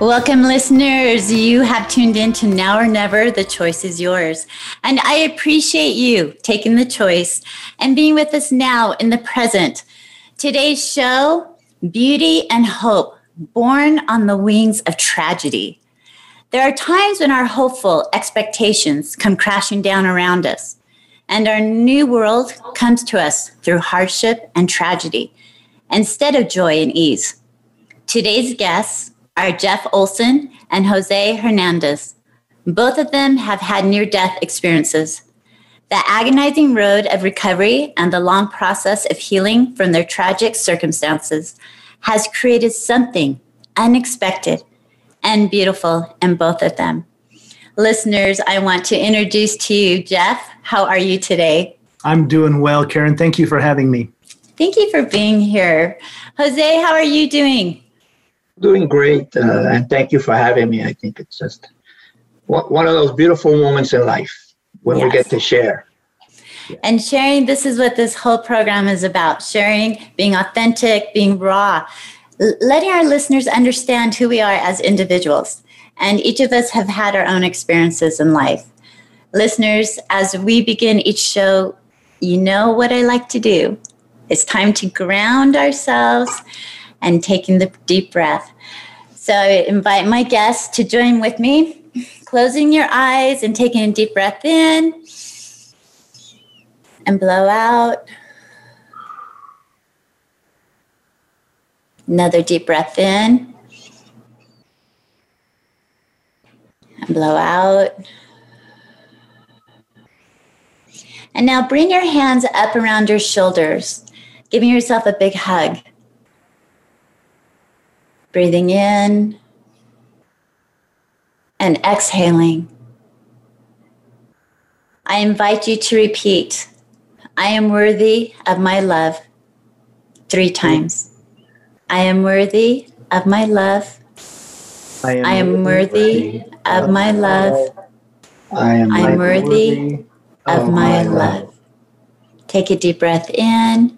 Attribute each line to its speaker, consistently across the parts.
Speaker 1: Welcome, listeners. You have tuned in to Now or Never. The choice is yours. And I appreciate you taking the choice and being with us now in the present. Today's show Beauty and Hope, born on the wings of tragedy. There are times when our hopeful expectations come crashing down around us, and our new world comes to us through hardship and tragedy instead of joy and ease. Today's guests are Jeff Olson and Jose Hernandez. Both of them have had near death experiences. The agonizing road of recovery and the long process of healing from their tragic circumstances has created something unexpected and beautiful in both of them. Listeners, I want to introduce to you Jeff. How are you today?
Speaker 2: I'm doing well, Karen. Thank you for having me.
Speaker 1: Thank you for being here. Jose, how are you doing?
Speaker 3: Doing great, uh, and thank you for having me. I think it's just one of those beautiful moments in life when yes. we get to share.
Speaker 1: And sharing, this is what this whole program is about sharing, being authentic, being raw, letting our listeners understand who we are as individuals. And each of us have had our own experiences in life. Listeners, as we begin each show, you know what I like to do. It's time to ground ourselves and taking the deep breath. So I invite my guests to join with me, closing your eyes and taking a deep breath in and blow out. Another deep breath in and blow out. And now bring your hands up around your shoulders, giving yourself a big hug. Breathing in and exhaling. I invite you to repeat I am worthy of my love three times. I am worthy of my love. I am, I am worthy, worthy of my love. I am I'm worthy of my love. Take a deep breath in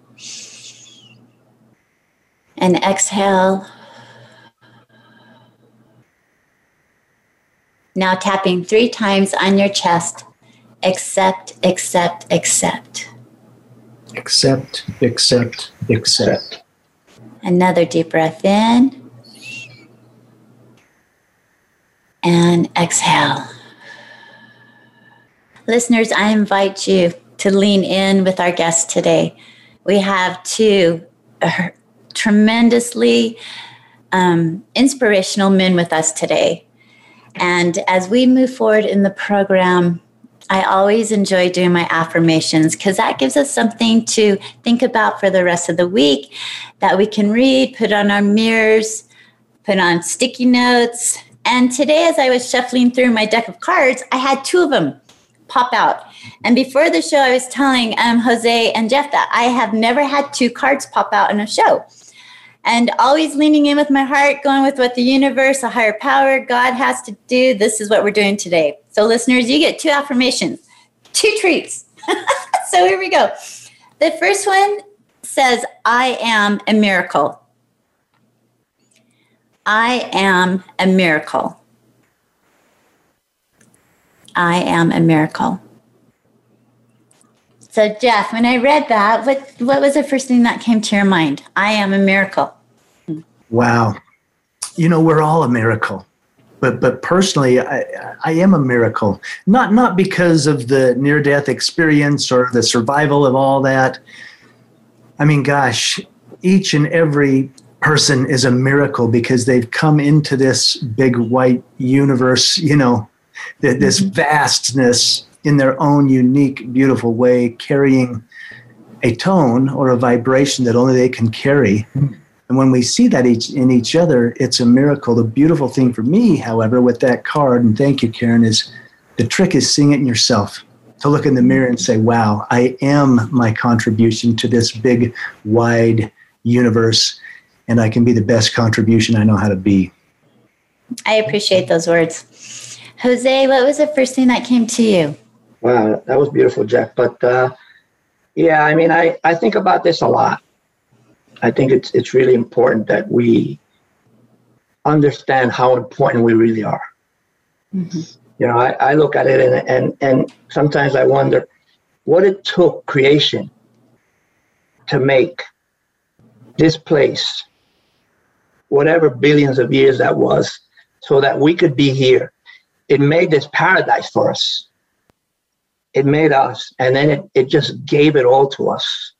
Speaker 1: and exhale. Now tapping three times on your chest. Accept, accept, accept.
Speaker 2: Accept, accept, accept.
Speaker 1: Another deep breath in. And exhale. Listeners, I invite you to lean in with our guests today. We have two uh, tremendously um, inspirational men with us today. And as we move forward in the program, I always enjoy doing my affirmations because that gives us something to think about for the rest of the week that we can read, put on our mirrors, put on sticky notes. And today, as I was shuffling through my deck of cards, I had two of them pop out. And before the show, I was telling um, Jose and Jeff that I have never had two cards pop out in a show and always leaning in with my heart, going with what the universe, a higher power, God has to do. This is what we're doing today. So, listeners, you get two affirmations, two treats. so, here we go. The first one says, I am a miracle. I am a miracle. I am a miracle. So, Jeff, when I read that, what, what was the first thing that came to your mind? I am a miracle.
Speaker 2: Wow. You know, we're all a miracle. But, but personally, I, I am a miracle. Not, not because of the near death experience or the survival of all that. I mean, gosh, each and every person is a miracle because they've come into this big white universe, you know, this mm-hmm. vastness in their own unique, beautiful way, carrying a tone or a vibration that only they can carry. And when we see that each, in each other, it's a miracle. The beautiful thing for me, however, with that card, and thank you, Karen, is the trick is seeing it in yourself. to look in the mirror and say, wow, I am my contribution to this big, wide universe, and I can be the best contribution I know how to be.
Speaker 1: I appreciate those words. Jose, what was the first thing that came to you?
Speaker 3: Wow, that was beautiful, Jeff. But uh, yeah, I mean, I, I think about this a lot. I think it's it's really important that we understand how important we really are. Mm-hmm. You know, I, I look at it and, and and sometimes I wonder what it took creation to make this place, whatever billions of years that was, so that we could be here. It made this paradise for us. It made us, and then it, it just gave it all to us.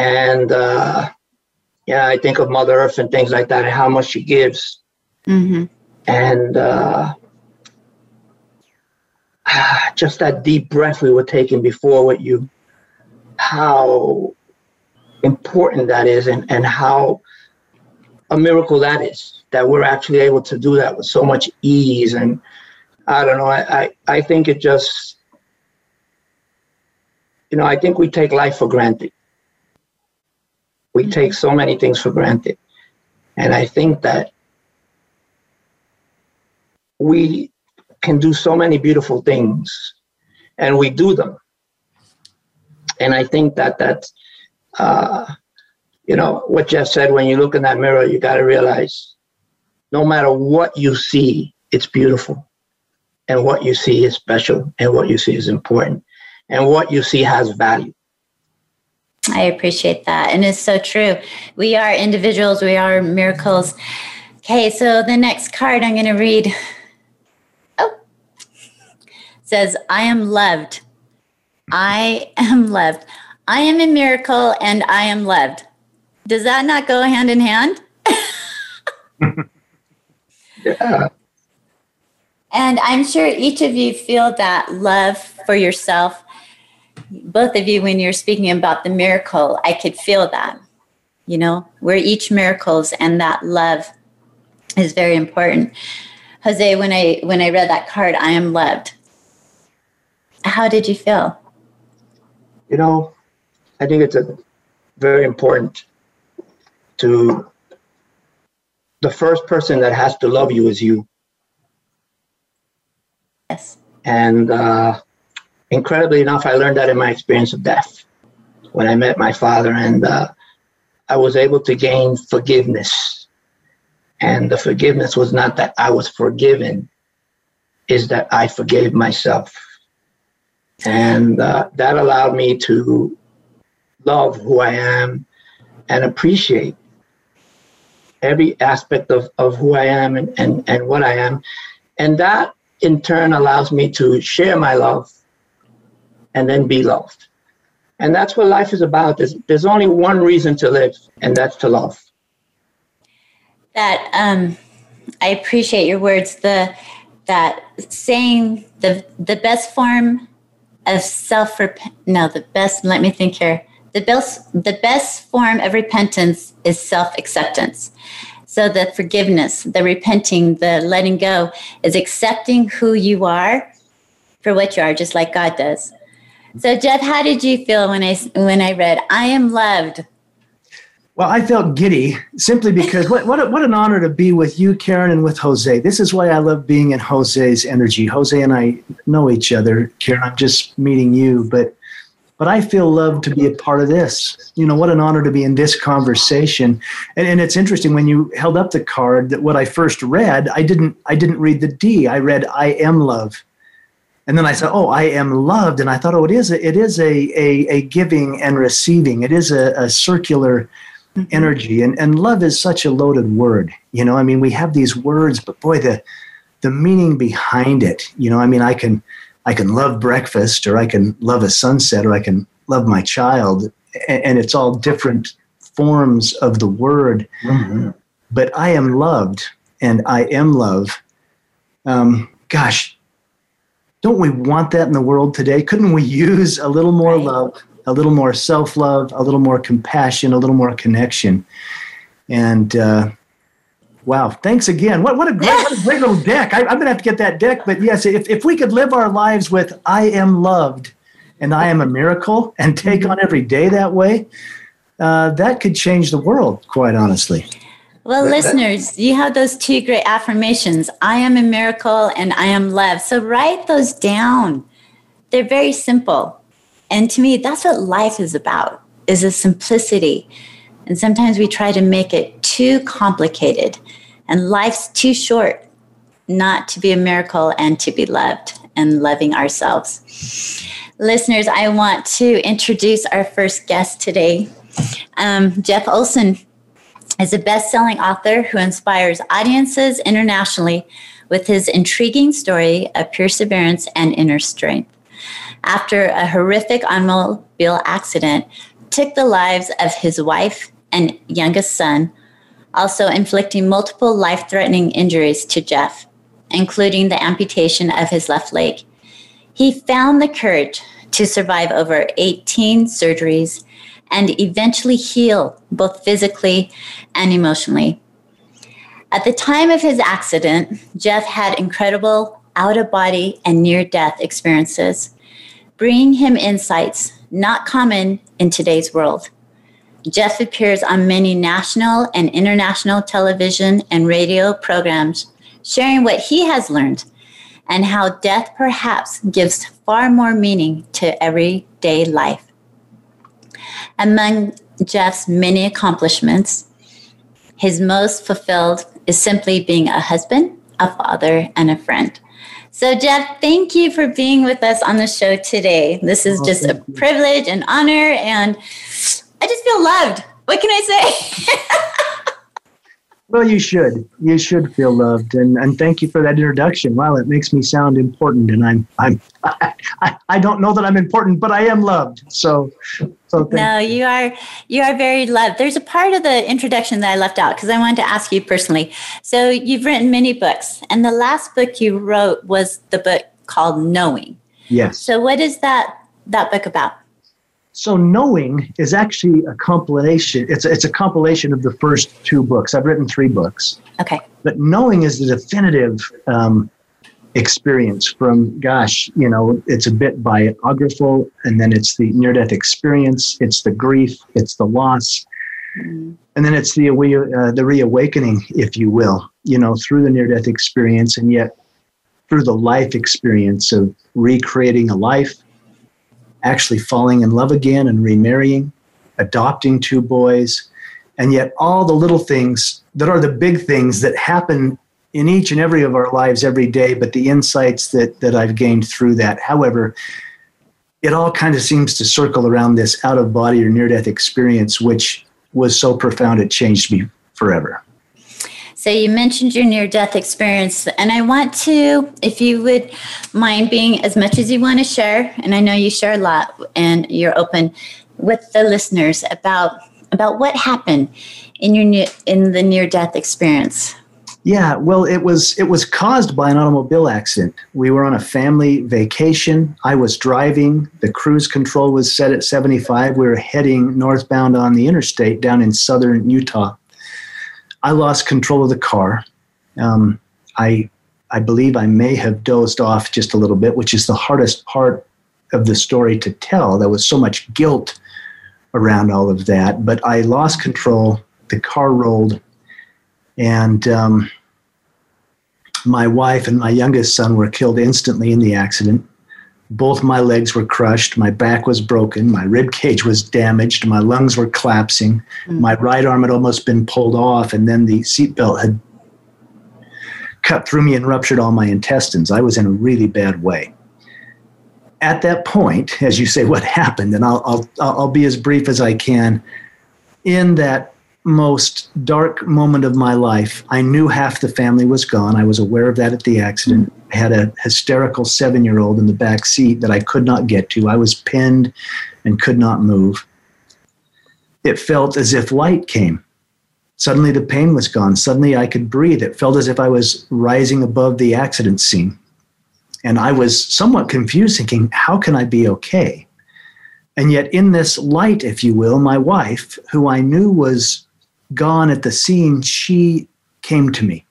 Speaker 3: And uh, yeah, I think of Mother Earth and things like that, and how much she gives. Mm-hmm. And uh, just that deep breath we were taking before with you, how important that is, and, and how a miracle that is that we're actually able to do that with so much ease. And I don't know, I, I, I think it just, you know, I think we take life for granted. We take so many things for granted. And I think that we can do so many beautiful things and we do them. And I think that that's, uh, you know, what Jeff said when you look in that mirror, you got to realize no matter what you see, it's beautiful. And what you see is special and what you see is important. And what you see has value.
Speaker 1: I appreciate that. And it's so true. We are individuals, we are miracles. Okay, so the next card I'm going to read oh, says, I am loved. I am loved. I am a miracle and I am loved. Does that not go hand in hand? yeah. And I'm sure each of you feel that love for yourself both of you, when you're speaking about the miracle, I could feel that. You know, we're each miracles, and that love is very important. Jose, when I when I read that card, I am loved. How did you feel?
Speaker 3: You know, I think it's a very important to the first person that has to love you is you.
Speaker 1: Yes.
Speaker 3: And uh, incredibly enough, I learned that in my experience of death when I met my father, and uh, I was able to gain forgiveness. And the forgiveness was not that I was forgiven, is that I forgave myself. And uh, that allowed me to love who I am and appreciate every aspect of, of who I am and, and, and what I am. And that in turn allows me to share my love and then be loved. And that's what life is about. There's, there's only one reason to live, and that's to love.
Speaker 1: That um, I appreciate your words. The that saying the the best form of self repent. no the best. Let me think here. The best the best form of repentance is self acceptance. So the forgiveness, the repenting, the letting go is accepting who you are for what you are, just like God does. So, Jeff, how did you feel when I when I read "I am loved"?
Speaker 2: Well, I felt giddy simply because what what, a, what an honor to be with you, Karen, and with Jose. This is why I love being in Jose's energy. Jose and I know each other. Karen, I'm just meeting you, but but I feel loved to be a part of this. You know, what an honor to be in this conversation. And, and it's interesting when you held up the card that what I first read, I didn't I didn't read the D. I read I am love and then I said, "Oh, I am loved," and I thought, "Oh, it is a, it is a a, a giving and receiving. It is a, a circular mm-hmm. energy, and and love is such a loaded word. You know, I mean, we have these words, but boy, the the meaning behind it. You know, I mean, I can I can love breakfast, or I can love a sunset, or I can love my child, and, and it's all different forms of the word. Mm-hmm. But I am loved, and I am love. Um, gosh, don't we want that in the world today? Couldn't we use a little more right. love, a little more self love, a little more compassion, a little more connection? And uh, Wow. Thanks again. What, what, a, great, what a great little deck. I, am going to have to get that deck. But yes, if, if we could live our lives with I am loved and I am a miracle and take on every day that way, uh, that could change the world, quite honestly.
Speaker 1: Well, listeners, you have those two great affirmations I am a miracle and I am loved. So write those down. They're very simple. And to me, that's what life is about, is a simplicity. And sometimes we try to make it too complicated. And life's too short not to be a miracle and to be loved and loving ourselves. Listeners, I want to introduce our first guest today. Um, Jeff Olson is a best selling author who inspires audiences internationally with his intriguing story of perseverance and inner strength. After a horrific automobile accident took the lives of his wife and youngest son, also inflicting multiple life threatening injuries to Jeff, including the amputation of his left leg. He found the courage to survive over 18 surgeries and eventually heal both physically and emotionally. At the time of his accident, Jeff had incredible out of body and near death experiences, bringing him insights not common in today's world. Jeff appears on many national and international television and radio programs, sharing what he has learned and how death perhaps gives far more meaning to everyday life. Among Jeff's many accomplishments, his most fulfilled is simply being a husband, a father, and a friend. So, Jeff, thank you for being with us on the show today. This is oh, just a privilege and honor, and I just feel loved. What can I say?
Speaker 2: well, you should. You should feel loved, and and thank you for that introduction. Wow, it makes me sound important, and I'm I'm I, I don't know that I'm important, but I am loved. So, so
Speaker 1: no, you are you are very loved. There's a part of the introduction that I left out because I wanted to ask you personally. So you've written many books, and the last book you wrote was the book called Knowing.
Speaker 2: Yes.
Speaker 1: So what is that that book about?
Speaker 2: So knowing is actually a compilation. It's a, it's a compilation of the first two books. I've written three books.
Speaker 1: Okay.
Speaker 2: But knowing is the definitive um, experience. From gosh, you know, it's a bit biographical, and then it's the near-death experience. It's the grief. It's the loss. Mm-hmm. And then it's the uh, the reawakening, if you will, you know, through the near-death experience, and yet through the life experience of recreating a life, actually falling in love again and remarrying, adopting two boys, and yet all the little things that are the big things that happen in each and every of our lives every day, but the insights that, that I've gained through that. However, it all kind of seems to circle around this out of body or near death experience, which was so profound it changed me forever.
Speaker 1: So you mentioned your near death experience, and I want to, if you would mind being as much as you want to share, and I know you share a lot and you're open with the listeners about about what happened in your in the near death experience.
Speaker 2: Yeah, well, it was it was caused by an automobile accident. We were on a family vacation. I was driving. The cruise control was set at 75. We were heading northbound on the interstate down in southern Utah. I lost control of the car. Um, I I believe I may have dozed off just a little bit, which is the hardest part of the story to tell. There was so much guilt around all of that, but I lost control. The car rolled, and um, my wife and my youngest son were killed instantly in the accident both my legs were crushed, my back was broken, my rib cage was damaged, my lungs were collapsing, mm-hmm. my right arm had almost been pulled off, and then the seatbelt had cut through me and ruptured all my intestines. I was in a really bad way. At that point, as you say, what happened, and I'll, I'll, I'll be as brief as I can. In that most dark moment of my life, I knew half the family was gone. I was aware of that at the accident. I had a hysterical seven year old in the back seat that I could not get to. I was pinned and could not move. It felt as if light came. Suddenly the pain was gone. Suddenly I could breathe. It felt as if I was rising above the accident scene. And I was somewhat confused, thinking, how can I be okay? And yet, in this light, if you will, my wife, who I knew was gone at the scene, she came to me.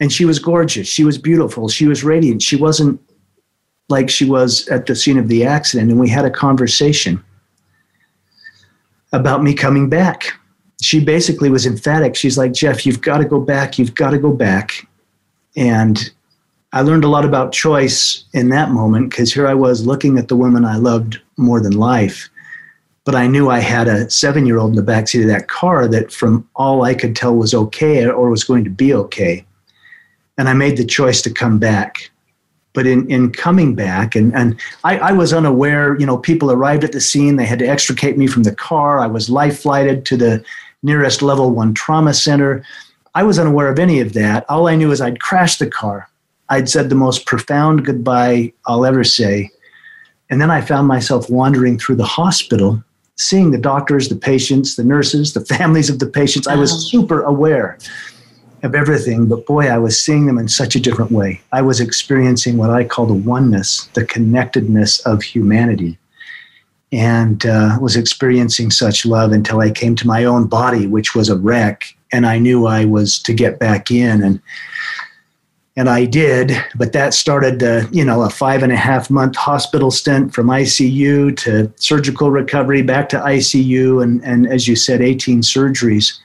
Speaker 2: And she was gorgeous. She was beautiful. She was radiant. She wasn't like she was at the scene of the accident. And we had a conversation about me coming back. She basically was emphatic. She's like, Jeff, you've got to go back. You've got to go back. And I learned a lot about choice in that moment because here I was looking at the woman I loved more than life. But I knew I had a seven year old in the backseat of that car that, from all I could tell, was okay or was going to be okay. And I made the choice to come back. But in, in coming back, and, and I, I was unaware, you know, people arrived at the scene. They had to extricate me from the car. I was life flighted to the nearest level one trauma center. I was unaware of any of that. All I knew is I'd crashed the car. I'd said the most profound goodbye I'll ever say. And then I found myself wandering through the hospital, seeing the doctors, the patients, the nurses, the families of the patients. I was super aware of everything, but boy, I was seeing them in such a different way. I was experiencing what I call the oneness, the connectedness of humanity, and uh, was experiencing such love until I came to my own body, which was a wreck, and I knew I was to get back in. And and I did, but that started, uh, you know, a five and a half month hospital stint from ICU to surgical recovery, back to ICU, and and as you said, 18 surgeries.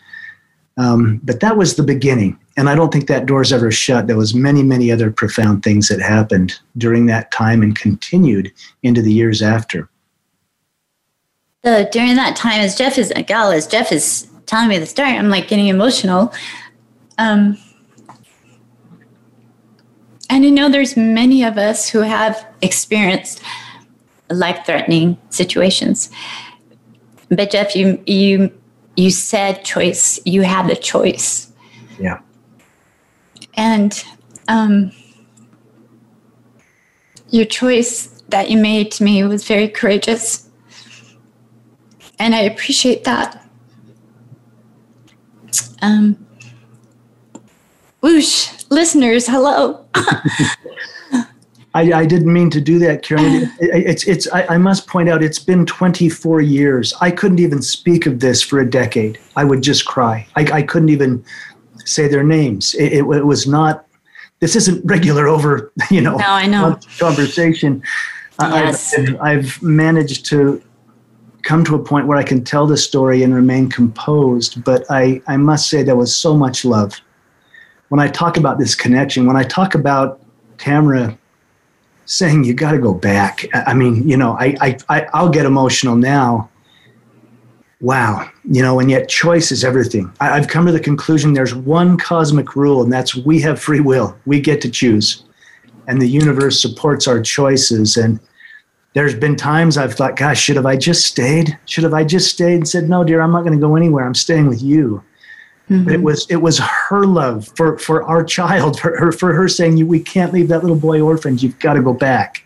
Speaker 2: Um, but that was the beginning, and I don't think that door's ever shut. There was many, many other profound things that happened during that time and continued into the years after.
Speaker 1: So during that time, as Jeff is, gal, as Jeff is telling me the story, I'm like getting emotional. Um, and I know there's many of us who have experienced life-threatening situations. But Jeff, you you you said choice. You had the choice.
Speaker 2: Yeah.
Speaker 1: And um, your choice that you made to me was very courageous. And I appreciate that. Um, whoosh listeners, hello.
Speaker 2: I, I, didn't mean to do that, Karen. It, it's, it's, I, I, must point out, it's been 24 years. I couldn't even speak of this for a decade. I would just cry. I, I couldn't even say their names. It, it, it, was not, this isn't regular over, you know,
Speaker 1: no, I know.
Speaker 2: conversation.
Speaker 1: Yes.
Speaker 2: I've, I've managed to come to a point where I can tell the story and remain composed, but I, I must say there was so much love when I talk about this connection, when I talk about Tamara saying you got to go back, I mean, you know, I, I, I I'll get emotional now. Wow, you know, and yet choice is everything. I, I've come to the conclusion there's one cosmic rule, and that's we have free will. We get to choose, and the universe supports our choices. And there's been times I've thought, gosh, should have I just stayed? Should have I just stayed and said, no, dear, I'm not going to go anywhere. I'm staying with you. Mm-hmm. It was it was her love for for our child, for her for her saying, "We can't leave that little boy orphaned. You've got to go back."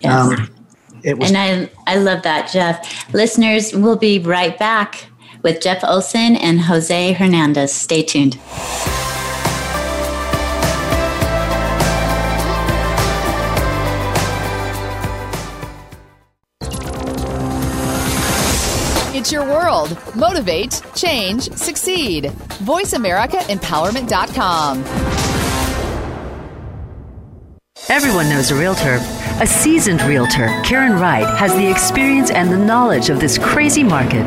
Speaker 1: Yes. Um, it was, and I I love that, Jeff. Listeners, we'll be right back with Jeff Olson and Jose Hernandez. Stay tuned.
Speaker 4: World. Motivate, change, succeed. VoiceAmericaEmpowerment.com.
Speaker 5: Everyone knows a realtor. A seasoned realtor, Karen Wright, has the experience and the knowledge of this crazy market.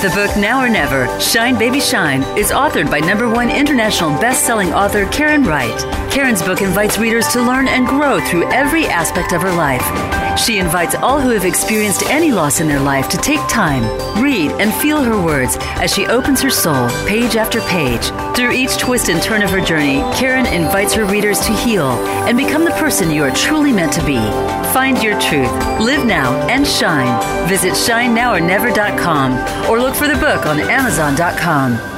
Speaker 5: The book Now or Never Shine Baby Shine is authored by number one international best selling author Karen Wright. Karen's book invites readers to learn and grow through every aspect of her life. She invites all who have experienced any loss in their life to take time, read, and feel her words as she opens her soul page after page. Through each twist and turn of her journey, Karen invites her readers to heal and become the person you are truly meant to be. Find your truth, live now, and shine. Visit shinenowornever.com or look for the book on amazon.com.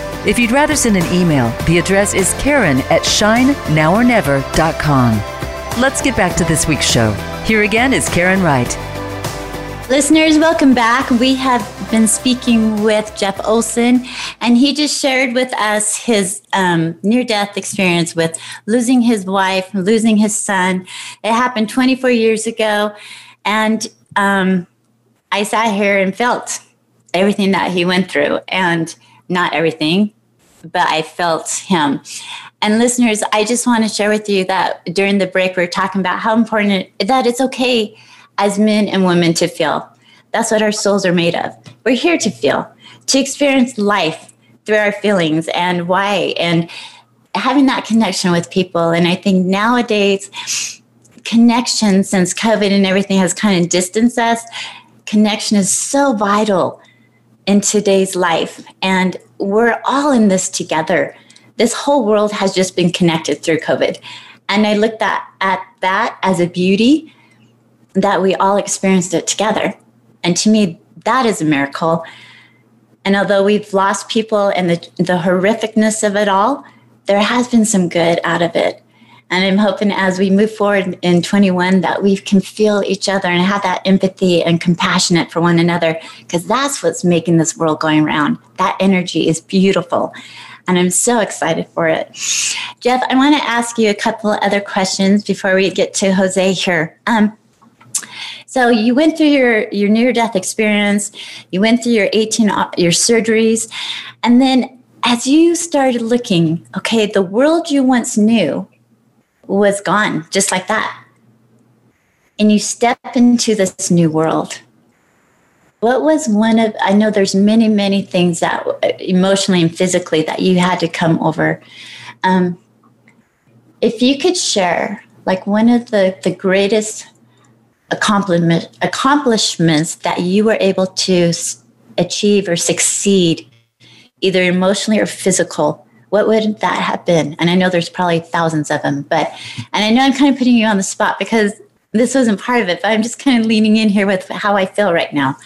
Speaker 5: If you'd rather send an email, the address is karen at shinenowornever.com. Let's get back to this week's show. Here again is Karen Wright.
Speaker 1: Listeners, welcome back. We have been speaking with Jeff Olson, and he just shared with us his um, near death experience with losing his wife, losing his son. It happened 24 years ago, and um, I sat here and felt everything that he went through, and not everything, but I felt him. And listeners, I just want to share with you that during the break, we are talking about how important it, that it's okay as men and women to feel. That's what our souls are made of. We're here to feel, to experience life through our feelings and why, and having that connection with people. And I think nowadays, connection, since COVID and everything has kind of distanced us, connection is so vital in today's life. And we're all in this together. This whole world has just been connected through COVID. And I looked at, at that as a beauty that we all experienced it together. And to me, that is a miracle. And although we've lost people and the, the horrificness of it all, there has been some good out of it. And I'm hoping as we move forward in 21 that we can feel each other and have that empathy and compassionate for one another, because that's what's making this world going around. That energy is beautiful. And I'm so excited for it. Jeff, I want to ask you a couple other questions before we get to Jose here. Um, so you went through your your near death experience, you went through your 18 your surgeries, and then as you started looking, okay, the world you once knew was gone just like that. And you step into this new world. What was one of I know there's many many things that emotionally and physically that you had to come over. Um, if you could share like one of the the greatest accomplishment, accomplishments that you were able to achieve or succeed, either emotionally or physical, what would that have been? And I know there's probably thousands of them, but, and I know I'm kind of putting you on the spot because this wasn't part of it, but I'm just kind of leaning in here with how I feel right now.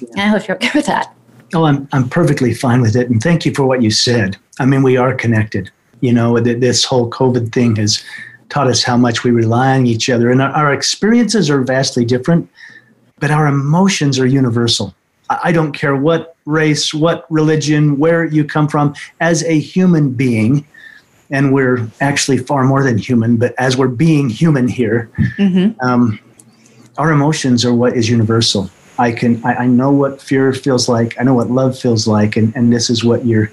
Speaker 1: And I hope you're okay with that.
Speaker 2: Oh, I'm, I'm perfectly fine with it. And thank you for what you said. I mean, we are connected. You know, this whole COVID thing has taught us how much we rely on each other. And our, our experiences are vastly different, but our emotions are universal. I don't care what race, what religion, where you come from, as a human being, and we're actually far more than human, but as we're being human here, mm-hmm. um, our emotions are what is universal. I can, I, I, know what fear feels like. I know what love feels like, and, and this is what you're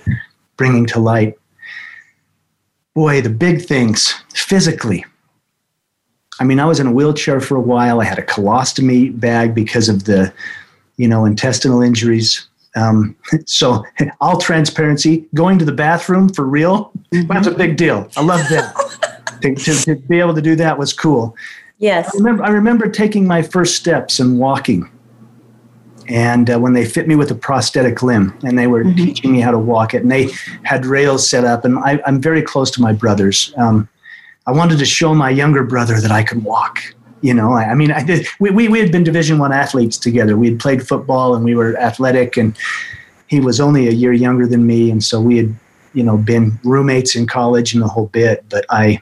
Speaker 2: bringing to light boy, the big things physically. I mean, I was in a wheelchair for a while. I had a colostomy bag because of the, you know, intestinal injuries. Um, so, all transparency, going to the bathroom for real, mm-hmm. that's a big deal. I love that. to, to, to, be able to do that was cool.
Speaker 1: Yes.
Speaker 2: I remember, I remember taking my first steps and walking and uh, when they fit me with a prosthetic limb and they were mm-hmm. teaching me how to walk it and they had rails set up and I, am very close to my brothers um, i wanted to show my younger brother that i could walk you know i, I mean I did, we, we, we had been division one athletes together we had played football and we were athletic and he was only a year younger than me and so we had you know been roommates in college and the whole bit but i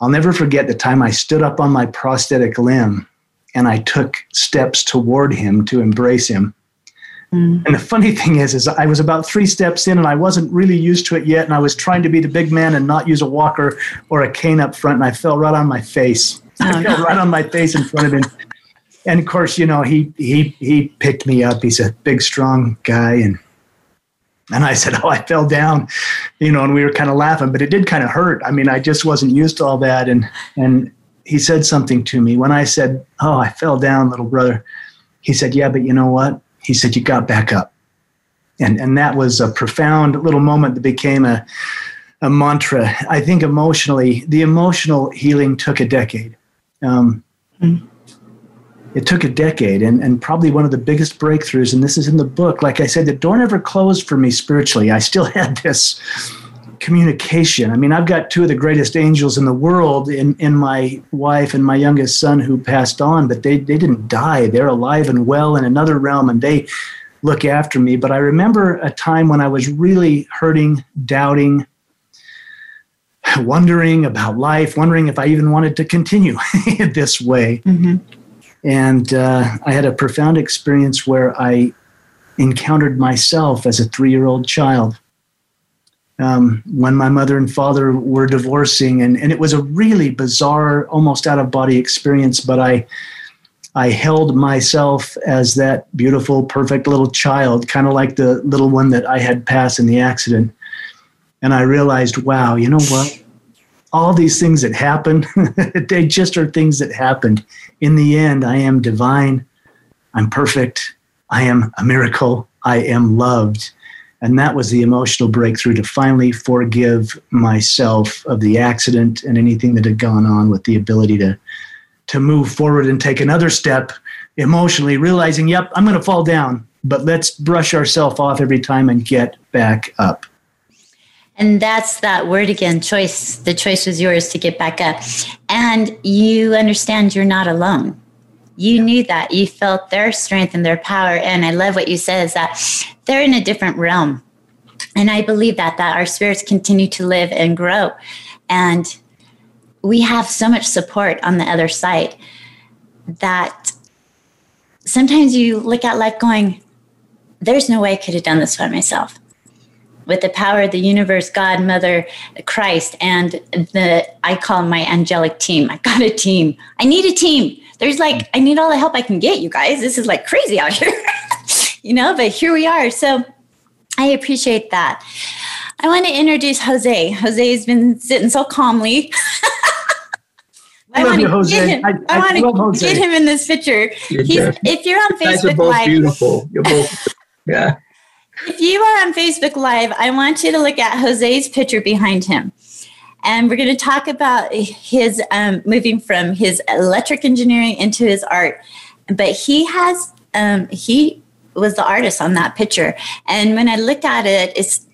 Speaker 2: i'll never forget the time i stood up on my prosthetic limb and I took steps toward him to embrace him. Mm. And the funny thing is, is I was about three steps in and I wasn't really used to it yet. And I was trying to be the big man and not use a walker or a cane up front. And I fell right on my face. Oh, I fell no. right on my face in front of him. and of course, you know, he, he, he picked me up. He's a big, strong guy. And, and I said, Oh, I fell down, you know, and we were kind of laughing, but it did kind of hurt. I mean, I just wasn't used to all that. And, and he said something to me when I said, Oh, I fell down, little brother. He said, Yeah, but you know what? He said, You got back up. And, and that was a profound little moment that became a, a mantra. I think emotionally, the emotional healing took a decade. Um, mm-hmm. It took a decade, and, and probably one of the biggest breakthroughs, and this is in the book. Like I said, the door never closed for me spiritually. I still had this communication. I mean, I've got two of the greatest angels in the world in, in my wife and my youngest son who passed on, but they, they didn't die. They're alive and well in another realm and they look after me. But I remember a time when I was really hurting, doubting, wondering about life, wondering if I even wanted to continue this way. Mm-hmm. And uh, I had a profound experience where I encountered myself as a three year old child um, when my mother and father were divorcing, and, and it was a really bizarre, almost out of body experience. But I, I held myself as that beautiful, perfect little child, kind of like the little one that I had passed in the accident. And I realized, wow, you know what? All these things that happen, they just are things that happened. In the end, I am divine. I'm perfect. I am a miracle. I am loved. And that was the emotional breakthrough to finally forgive myself of the accident and anything that had gone on with the ability to, to move forward and take another step emotionally, realizing, yep, I'm going to fall down, but let's brush ourselves off every time and get back up.
Speaker 1: And that's that word again choice. The choice was yours to get back up. And you understand you're not alone you yeah. knew that you felt their strength and their power and i love what you said is that they're in a different realm and i believe that that our spirits continue to live and grow and we have so much support on the other side that sometimes you look at life going there's no way i could have done this by myself with the power of the universe, God, Mother, Christ, and the I call my angelic team. I got a team. I need a team there's like, I need all the help I can get, you guys. This is like crazy out here, you know, but here we are. So I appreciate that. I want to introduce Jose. Jose has been sitting so calmly. I, want to get him. I, I, I want to get him in this picture. if you're on Facebook Live,
Speaker 3: beautiful. You're both, yeah.
Speaker 1: If you are on Facebook Live, I want you to look at Jose's picture behind him and we're going to talk about his um, moving from his electric engineering into his art. But he has um, he was the artist on that picture, and when I look at it, it's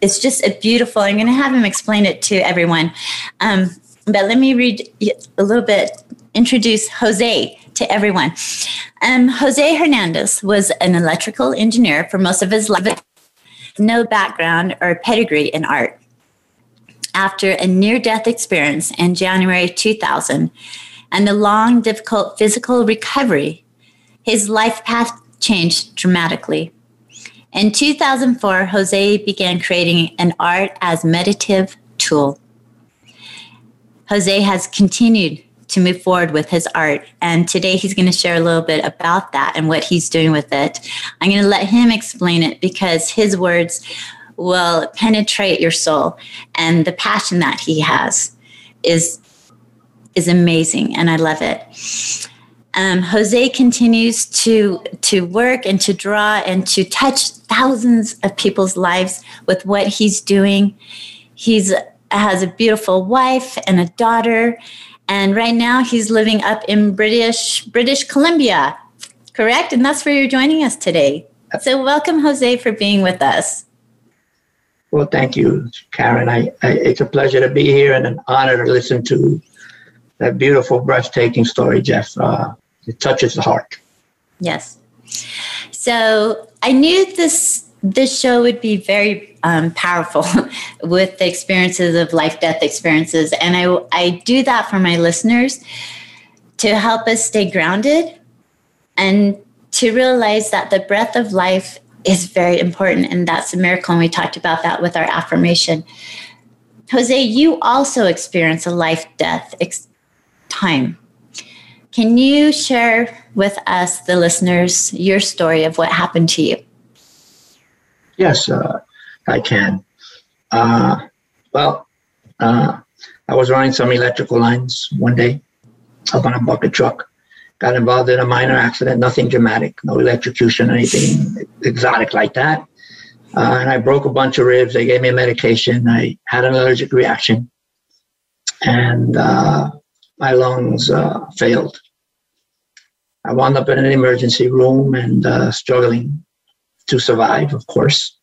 Speaker 1: it's just a beautiful. I'm going to have him explain it to everyone. Um, but let me read a little bit. Introduce Jose to everyone. Um, Jose Hernandez was an electrical engineer for most of his life, no background or pedigree in art after a near death experience in January 2000 and the long, difficult physical recovery, his life path changed dramatically. In 2004, Jose began creating an art as meditative tool. Jose has continued to move forward with his art, and today he's going to share a little bit about that and what he's doing with it. I'm going to let him explain it because his words will penetrate your soul and the passion that he has is is amazing and i love it. Um, jose continues to to work and to draw and to touch thousands of people's lives with what he's doing. He's has a beautiful wife and a daughter and right now he's living up in british british columbia correct and that's where you're joining us today so welcome jose for being with us
Speaker 3: well, thank you, Karen. I, I, it's a pleasure to be here and an honor to listen to that beautiful, breathtaking story, Jeff. Uh, it touches the heart.
Speaker 1: Yes. So I knew this this show would be very um, powerful with the experiences of life death experiences, and I I do that for my listeners to help us stay grounded and to realize that the breath of life is very important. And that's a miracle. And we talked about that with our affirmation. Jose, you also experience a life death ex- time. Can you share with us, the listeners, your story of what happened to you?
Speaker 3: Yes, uh, I can. Uh, well, uh, I was running some electrical lines one day up on a bucket truck. Got involved in a minor accident, nothing dramatic, no electrocution anything exotic like that. Uh, and I broke a bunch of ribs. They gave me a medication. I had an allergic reaction, and uh, my lungs uh, failed. I wound up in an emergency room and uh, struggling to survive, of course.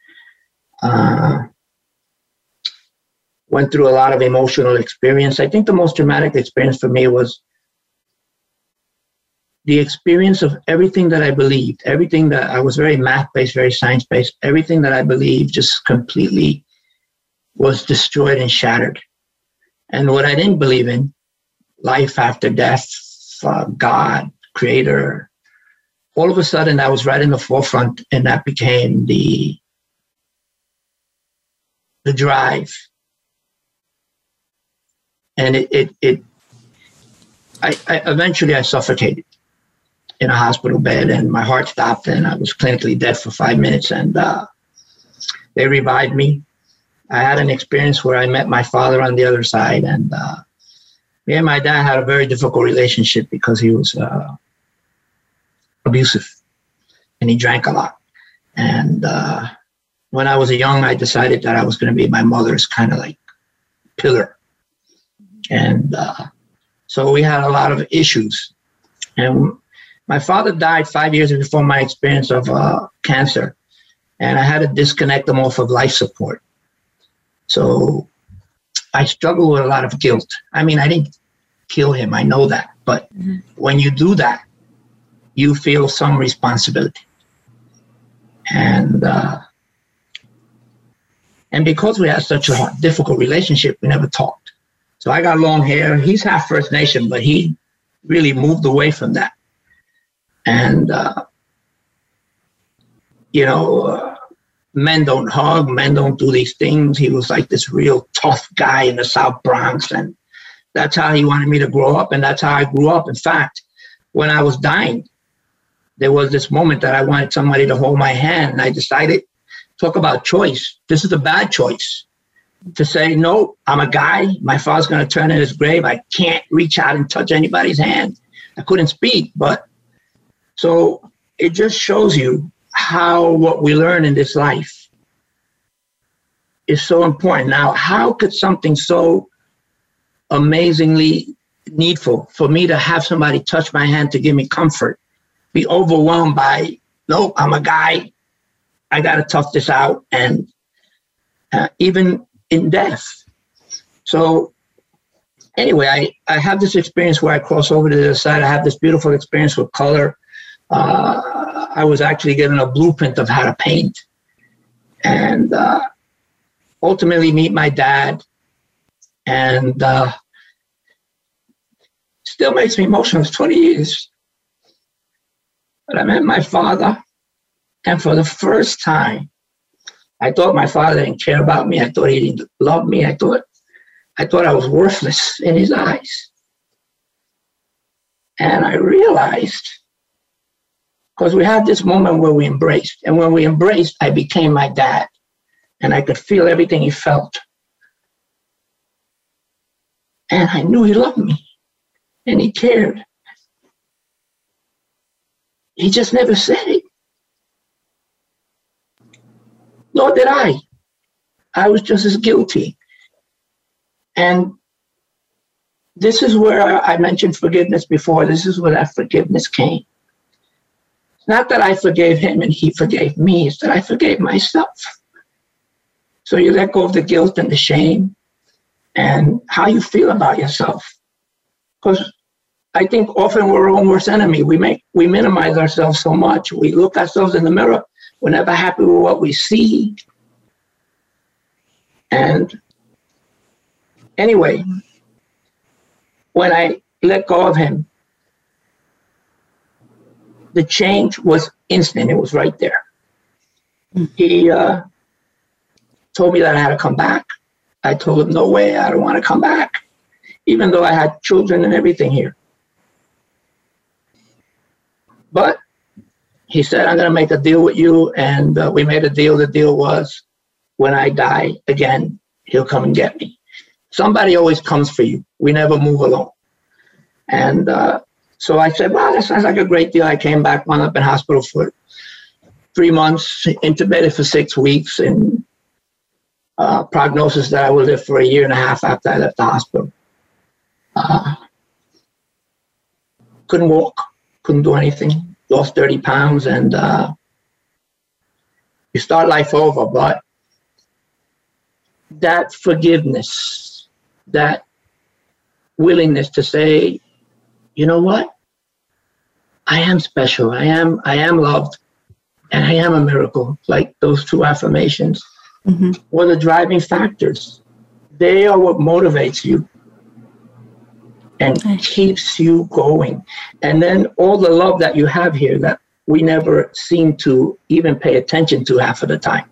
Speaker 3: Uh, went through a lot of emotional experience. I think the most dramatic experience for me was the experience of everything that I believed, everything that I was very math based, very science based, everything that I believed just completely was destroyed and shattered. And what I didn't believe in, life after death, uh, God, creator, all of a sudden I was right in the forefront and that became the the drive and it it, it I, I eventually I suffocated in a hospital bed and my heart stopped and I was clinically dead for five minutes and uh, they revived me. I had an experience where I met my father on the other side and uh, me and my dad had a very difficult relationship because he was uh, abusive and he drank a lot. And uh, when I was young, I decided that I was going to be my mother's kind of like pillar. And uh, so we had a lot of issues. And my father died five years before my experience of uh, cancer. And I had to disconnect him off of life support. So I struggle with a lot of guilt. I mean, I didn't kill him, I know that. But mm-hmm. when you do that, you feel some responsibility. And uh, and because we had such a difficult relationship, we never talked. So I got long hair. He's half First Nation, but he really moved away from that. And, uh, you know, uh, men don't hug, men don't do these things. He was like this real tough guy in the South Bronx. And that's how he wanted me to grow up. And that's how I grew up. In fact, when I was dying, there was this moment that I wanted somebody to hold my hand. And I decided, talk about choice. This is a bad choice to say, no, I'm a guy. My father's going to turn in his grave. I can't reach out and touch anybody's hand. I couldn't speak, but so it just shows you how what we learn in this life is so important. Now, how could something so amazingly needful for me to have somebody touch my hand to give me comfort be overwhelmed by, no, I'm a guy. I got to tough this out. And uh, even in death. So anyway, I, I have this experience where I cross over to the other side. I have this beautiful experience with color. Uh, I was actually given a blueprint of how to paint. And uh, ultimately meet my dad. And uh, still makes me emotional. It's 20 years. But I met my father. And for the first time, I thought my father didn't care about me. I thought he didn't love me. I thought I thought I was worthless in his eyes. And I realized because we had this moment where we embraced. And when we embraced, I became my dad. And I could feel everything he felt. And I knew he loved me and he cared. He just never said it. Nor did I. I was just as guilty. And this is where I mentioned forgiveness before. This is where that forgiveness came. It's not that I forgave him and he forgave me, it's that I forgave myself. So you let go of the guilt and the shame and how you feel about yourself. Because I think often we're our own worst enemy. We make we minimize ourselves so much. We look ourselves in the mirror we're never happy with what we see. And anyway, when I let go of him, the change was instant. It was right there. he uh, told me that I had to come back. I told him, no way, I don't want to come back, even though I had children and everything here. But he said, I'm going to make a deal with you. And uh, we made a deal. The deal was when I die again, he'll come and get me. Somebody always comes for you. We never move alone. And uh, so I said, well, that sounds like a great deal. I came back, wound up in hospital for three months, intubated for six weeks, and uh, prognosis that I would live for a year and a half after I left the hospital. Uh, couldn't walk, couldn't do anything, lost 30 pounds, and uh, you start life over. But that forgiveness, that willingness to say, you know what? I am special. I am I am loved and I am a miracle, like those two affirmations mm-hmm. were the driving factors. They are what motivates you and keeps you going. And then all the love that you have here that we never seem to even pay attention to half of the time.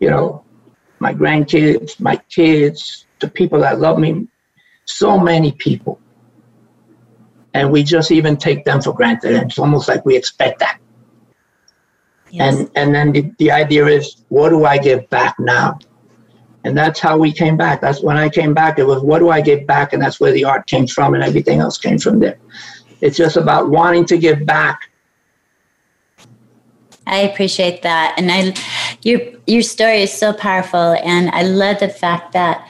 Speaker 3: You know, my grandkids, my kids, the people that love me, so many people. And we just even take them for granted. And it's almost like we expect that. And and then the, the idea is, what do I give back now? And that's how we came back. That's when I came back. It was, what do I give back? And that's where the art came from, and everything else came from there. It's just about wanting to give back.
Speaker 1: I appreciate that, and I, your your story is so powerful, and I love the fact that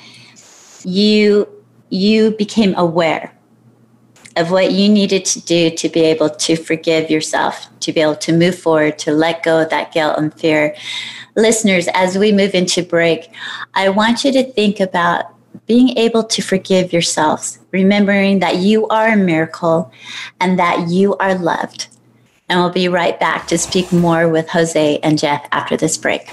Speaker 1: you you became aware of what you needed to do to be able to forgive yourself, to be able to move forward, to let go of that guilt and fear. Listeners, as we move into break, I want you to think about being able to forgive yourselves, remembering that you are a miracle and that you are loved. And we'll be right back to speak more with Jose and Jeff after this break.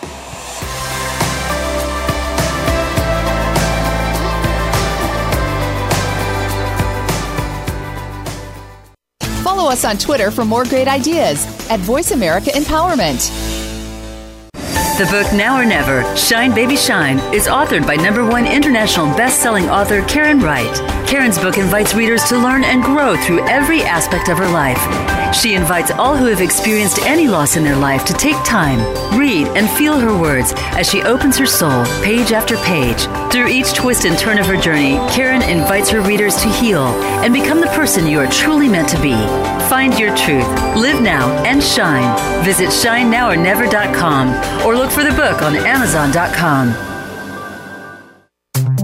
Speaker 4: Follow us on Twitter for more great ideas at Voice America Empowerment.
Speaker 5: The book Now or Never, Shine Baby Shine, is authored by number one international best-selling author Karen Wright. Karen's book invites readers to learn and grow through every aspect of her life. She invites all who have experienced any loss in their life to take time, read, and feel her words as she opens her soul page after page. Through each twist and turn of her journey, Karen invites her readers to heal and become the person you are truly meant to be. Find your truth, live now, and shine. Visit shinenowornever.com or look for the book on amazon.com.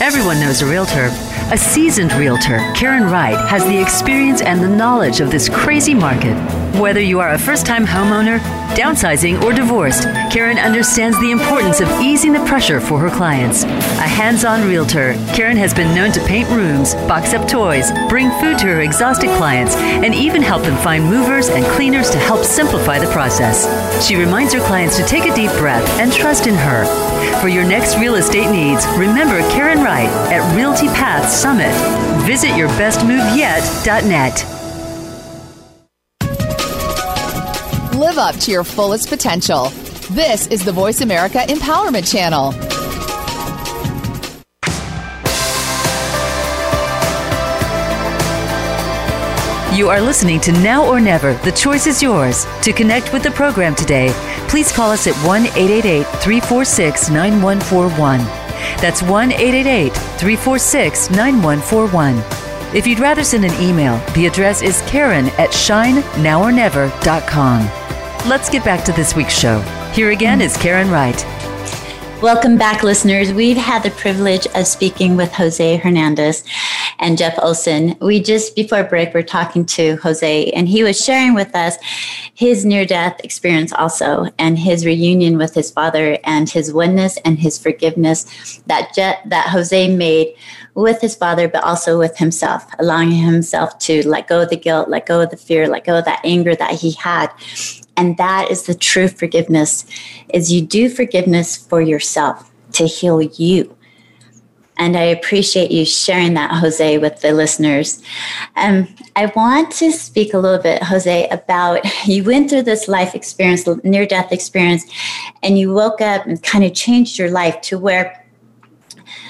Speaker 5: Everyone knows a realtor. A seasoned realtor, Karen Wright, has the experience and the knowledge of this crazy market. Whether you are a first time homeowner, downsizing, or divorced, Karen understands the importance of easing the pressure for her clients. A hands on realtor, Karen has been known to paint rooms, box up toys, bring food to her exhausted clients, and even help them find movers and cleaners to help simplify the process. She reminds her clients to take a deep breath and trust in her. For your next real estate needs, remember Karen Wright at Realty Path Summit. Visit yourbestmoveyet.net.
Speaker 4: Live up to your fullest potential. This is the Voice America Empowerment Channel.
Speaker 5: You are listening to Now or Never. The choice is yours. To connect with the program today, please call us at 1 888 346 9141. That's 1 888 346 9141. If you'd rather send an email, the address is karen at shinenowornever.com. Let's get back to this week's show. Here again is Karen Wright.
Speaker 1: Welcome back, listeners. We've had the privilege of speaking with Jose Hernandez. And Jeff Olsen. We just before break were talking to Jose, and he was sharing with us his near death experience also, and his reunion with his father, and his oneness and his forgiveness that Je- that Jose made with his father, but also with himself, allowing himself to let go of the guilt, let go of the fear, let go of that anger that he had. And that is the true forgiveness is you do forgiveness for yourself to heal you. And I appreciate you sharing that, Jose, with the listeners. Um, I want to speak a little bit, Jose, about you went through this life experience, near death experience, and you woke up and kind of changed your life to where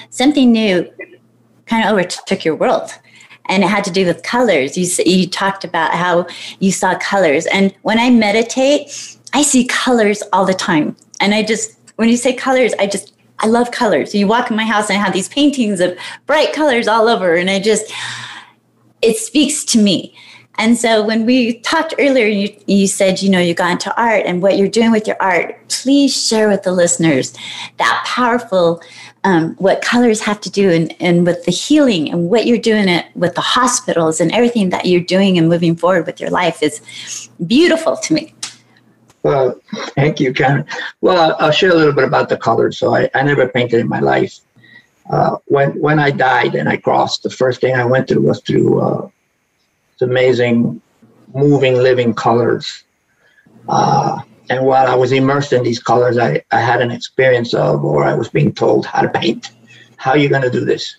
Speaker 1: something new kind of overtook your world and it had to do with colors. You you talked about how you saw colors, and when I meditate, I see colors all the time. And I just when you say colors, I just I love colors. You walk in my house and I have these paintings of bright colors all over, and I just it speaks to me. And so when we talked earlier, you, you said, you know, you got into art and what you're doing with your art. Please share with the listeners that powerful um, what colors have to do and, and with the healing and what you're doing it with the hospitals and everything that you're doing and moving forward with your life is beautiful to me.
Speaker 3: Well, thank you, Karen. Well, I'll share a little bit about the colors. So I, I never painted in my life. Uh, when when I died and I crossed, the first thing I went through was through uh, amazing, moving, living colors. Uh, and while I was immersed in these colors, I, I had an experience of, or I was being told how to paint. How are you going to do this?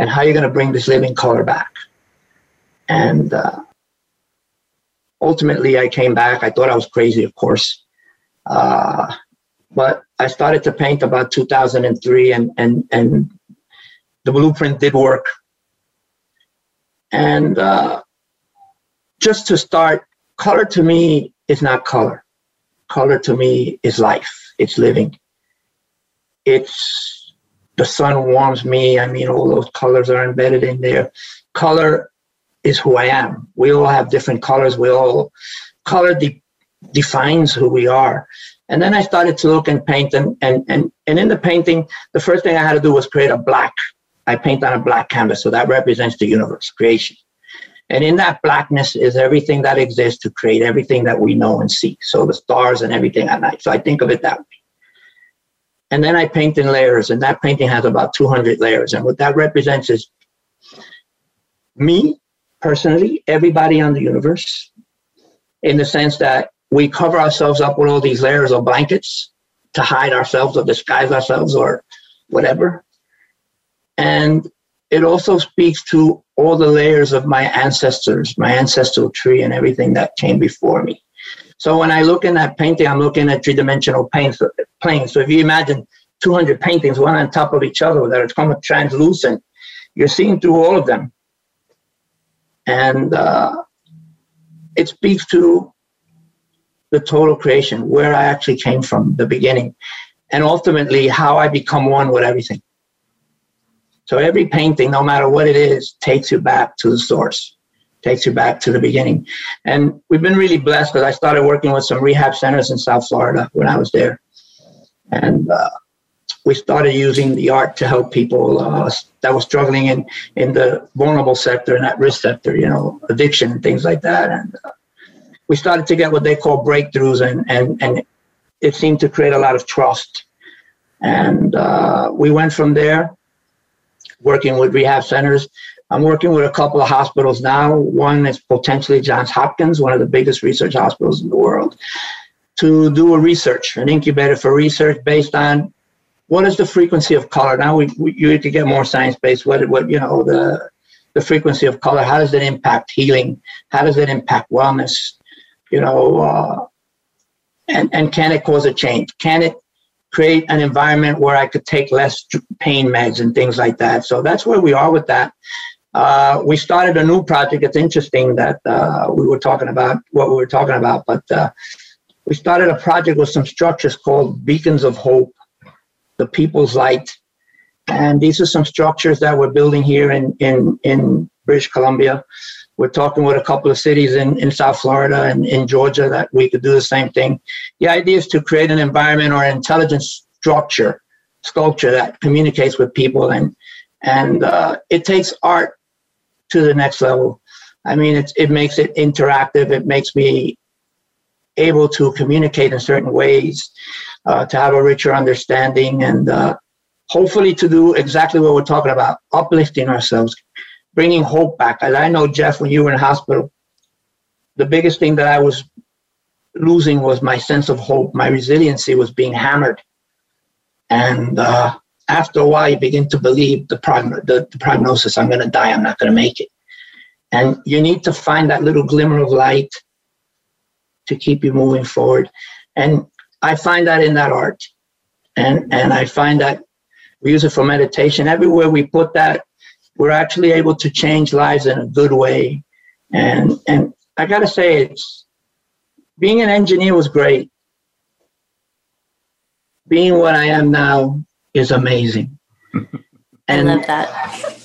Speaker 3: And how are you going to bring this living color back? And uh, ultimately, I came back. I thought I was crazy, of course. Uh, but I started to paint about 2003, and, and, and the blueprint did work. And uh, just to start, color to me is not color color to me is life. It's living. It's the sun warms me. I mean, all those colors are embedded in there. Color is who I am. We all have different colors. We all color de- defines who we are. And then I started to look and paint, and, and and and in the painting, the first thing I had to do was create a black. I paint on a black canvas, so that represents the universe, creation. And in that blackness is everything that exists to create everything that we know and see. So the stars and everything at night. So I think of it that way. And then I paint in layers, and that painting has about 200 layers. And what that represents is me personally, everybody on the universe, in the sense that we cover ourselves up with all these layers of blankets to hide ourselves or disguise ourselves or whatever. And it also speaks to all the layers of my ancestors, my ancestral tree, and everything that came before me. So when I look in that painting, I'm looking at three-dimensional planes. So if you imagine 200 paintings, one on top of each other, that are come translucent, you're seeing through all of them, and uh, it speaks to the total creation, where I actually came from, the beginning, and ultimately how I become one with everything. So every painting, no matter what it is, takes you back to the source, takes you back to the beginning. And we've been really blessed because I started working with some rehab centers in South Florida when I was there. And uh, we started using the art to help people uh, that were struggling in, in the vulnerable sector and at risk sector, you know, addiction and things like that. And uh, we started to get what they call breakthroughs, and, and, and it seemed to create a lot of trust. And uh, we went from there working with rehab centers. I'm working with a couple of hospitals now. One is potentially Johns Hopkins, one of the biggest research hospitals in the world, to do a research, an incubator for research based on what is the frequency of color. Now we, we you to get more science based. What what you know the the frequency of color. How does it impact healing? How does it impact wellness? You know, uh, and and can it cause a change? Can it create an environment where I could take less pain meds and things like that. So that's where we are with that. Uh, we started a new project. It's interesting that uh, we were talking about what we were talking about, but uh, we started a project with some structures called Beacons of Hope, the People's Light. And these are some structures that we're building here in, in, in British Columbia. We're talking with a couple of cities in, in South Florida and in Georgia that we could do the same thing. The idea is to create an environment or an intelligence structure, sculpture that communicates with people. And, and uh, it takes art to the next level. I mean, it's, it makes it interactive. It makes me able to communicate in certain ways, uh, to have a richer understanding, and uh, hopefully to do exactly what we're talking about uplifting ourselves, bringing hope back. And I know, Jeff, when you were in hospital, the biggest thing that I was losing was my sense of hope. My resiliency was being hammered. And uh, after a while, you begin to believe the, progn- the, the prognosis I'm going to die, I'm not going to make it. And you need to find that little glimmer of light to keep you moving forward. And I find that in that art. And, and I find that we use it for meditation. Everywhere we put that, we're actually able to change lives in a good way. And, and I got to say, it's being an engineer was great. Being what I am now is amazing.
Speaker 1: And I love that.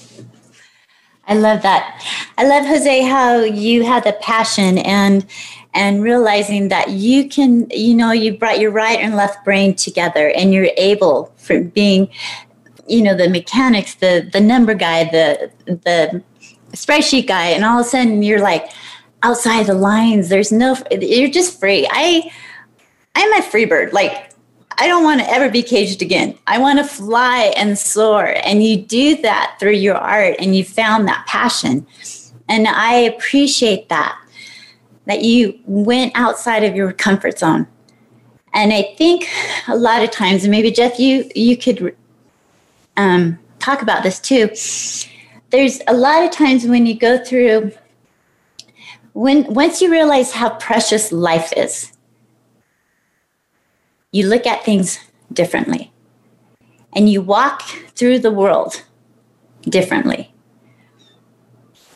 Speaker 1: I love that. I love Jose how you had the passion and and realizing that you can, you know, you brought your right and left brain together and you're able for being, you know, the mechanics, the the number guy, the the spreadsheet guy, and all of a sudden you're like outside the lines. There's no you're just free. I I'm a free bird. Like I don't want to ever be caged again. I want to fly and soar. And you do that through your art and you found that passion. And I appreciate that, that you went outside of your comfort zone. And I think a lot of times, and maybe Jeff, you, you could um, talk about this too. There's a lot of times when you go through, when once you realize how precious life is, you look at things differently and you walk through the world differently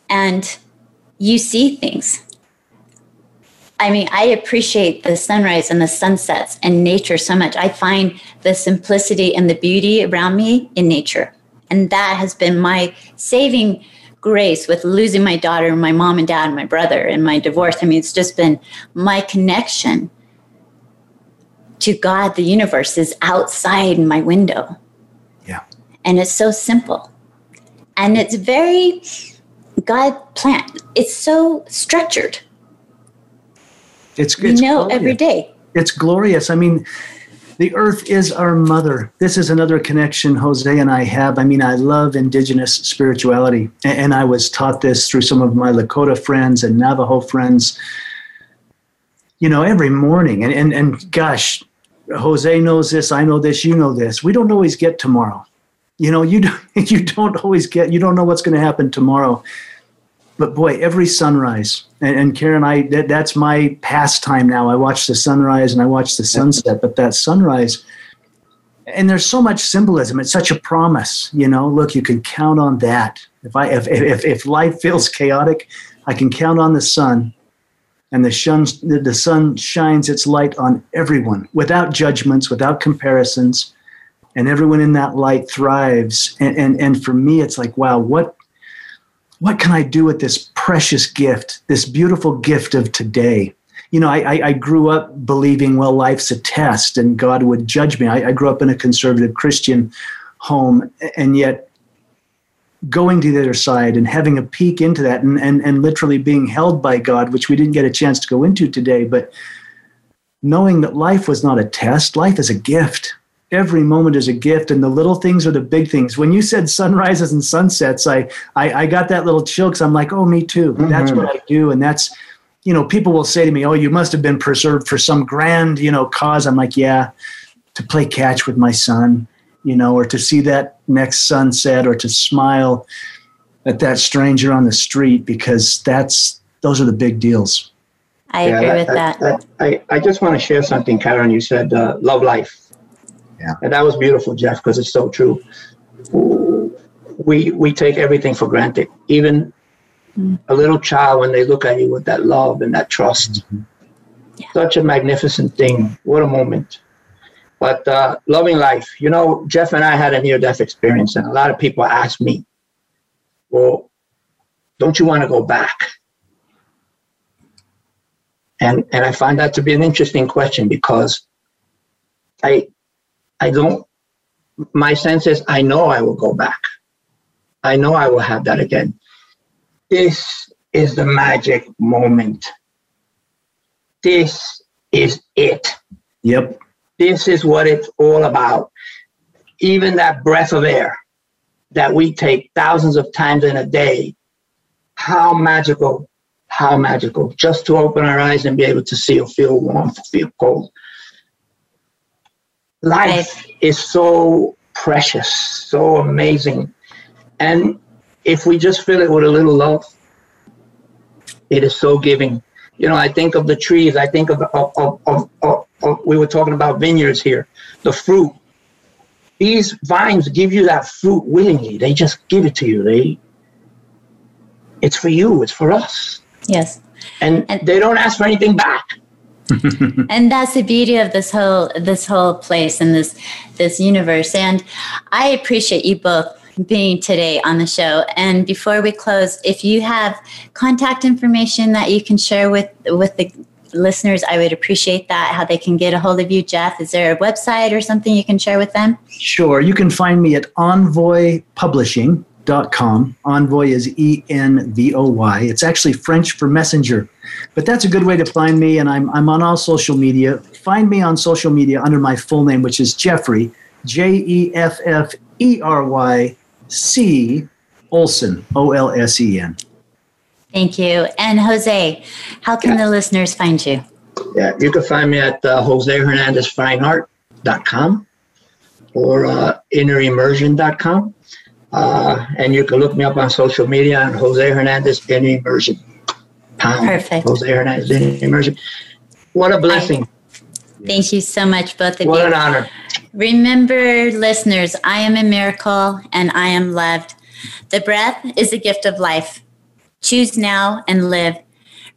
Speaker 1: and you see things. I mean, I appreciate the sunrise and the sunsets and nature so much. I find the simplicity and the beauty around me in nature. And that has been my saving grace with losing my daughter, and my mom and dad, and my brother, and my divorce. I mean, it's just been my connection to God, the universe is outside my window.
Speaker 2: Yeah.
Speaker 1: And it's so simple. And it's very God plant. It's so structured.
Speaker 2: It's, it's
Speaker 1: you know glorious. every day.
Speaker 2: It's glorious. I mean, the earth is our mother. This is another connection Jose and I have. I mean, I love indigenous spirituality, and I was taught this through some of my Lakota friends and Navajo friends. You know, every morning, and and, and gosh, Jose knows this, I know this, you know this. We don't always get tomorrow. You know, you don't, you don't always get, you don't know what's going to happen tomorrow. But boy, every sunrise, and, and Karen, I that, that's my pastime now. I watch the sunrise and I watch the sunset, but that sunrise, and there's so much symbolism. It's such a promise, you know. Look, you can count on that. If I if if, if life feels chaotic, I can count on the sun and the sun, the sun shines its light on everyone without judgments, without comparisons, and everyone in that light thrives. And, and, and for me, it's like, wow, what, what can I do with this precious gift, this beautiful gift of today? You know, I, I grew up believing, well, life's a test and God would judge me. I, I grew up in a conservative Christian home, and yet going to the other side and having a peek into that and, and, and literally being held by God, which we didn't get a chance to go into today, but knowing that life was not a test, life is a gift. Every moment is a gift, and the little things are the big things. When you said sunrises and sunsets, I I, I got that little chill because I'm like, oh, me too. Mm-hmm. That's what I do, and that's, you know, people will say to me, oh, you must have been preserved for some grand, you know, cause. I'm like, yeah, to play catch with my son, you know, or to see that next sunset or to smile at that stranger on the street because that's those are the big deals.
Speaker 1: I yeah, agree that, with that. that.
Speaker 3: I, I just want to share something, Karen. You said uh, love life.
Speaker 2: Yeah.
Speaker 3: And that was beautiful, Jeff, because it's so true. We we take everything for granted. Even mm. a little child when they look at you with that love and that trust. Mm-hmm. Yeah. Such a magnificent thing. What a moment. But uh, loving life, you know, Jeff and I had a near death experience, and a lot of people ask me, well, don't you want to go back? And, and I find that to be an interesting question because I, I don't, my sense is I know I will go back. I know I will have that again. This is the magic moment. This is it.
Speaker 2: Yep.
Speaker 3: This is what it's all about. Even that breath of air that we take thousands of times in a day, how magical, how magical. Just to open our eyes and be able to see or feel warm, feel cold. Life is so precious, so amazing. And if we just fill it with a little love, it is so giving. You know, I think of the trees. I think of, of, of, of, of we were talking about vineyards here, the fruit. These vines give you that fruit willingly. They just give it to you. They, it's for you. It's for us.
Speaker 1: Yes.
Speaker 3: And, and they don't ask for anything back.
Speaker 1: and that's the beauty of this whole this whole place and this this universe. And I appreciate you both being today on the show. And before we close, if you have contact information that you can share with with the listeners, I would appreciate that. How they can get a hold of you, Jeff? Is there a website or something you can share with them?
Speaker 2: Sure. You can find me at Envoy Publishing. Dot com. Envoy is E N V O Y. It's actually French for messenger, but that's a good way to find me. And I'm, I'm on all social media. Find me on social media under my full name, which is Jeffrey, J E F F E R Y C Olsen, O L S E N.
Speaker 1: Thank you. And Jose, how can yeah. the listeners find you?
Speaker 3: Yeah, you can find me at uh, JoseHernandezFineArt.com or uh, innerimmersion.com. Uh, and you can look me up on social media on Jose Hernandez Inner Immersion.
Speaker 1: Pound. Perfect.
Speaker 3: Jose Hernandez Inner Immersion. What a blessing.
Speaker 1: Thank you so much, both of
Speaker 3: what
Speaker 1: you.
Speaker 3: What an honor.
Speaker 1: Remember, listeners, I am a miracle and I am loved. The breath is a gift of life. Choose now and live.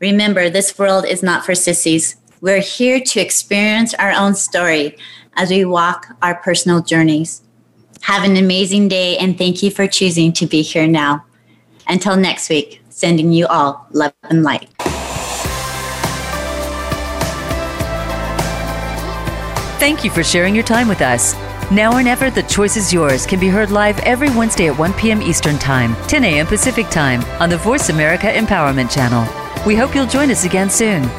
Speaker 1: Remember, this world is not for sissies. We're here to experience our own story as we walk our personal journeys. Have an amazing day and thank you for choosing to be here now. Until next week, sending you all love and light.
Speaker 5: Thank you for sharing your time with us. Now or Never, The Choice is Yours can be heard live every Wednesday at 1 p.m. Eastern Time, 10 a.m. Pacific Time on the Voice America Empowerment Channel. We hope you'll join us again soon.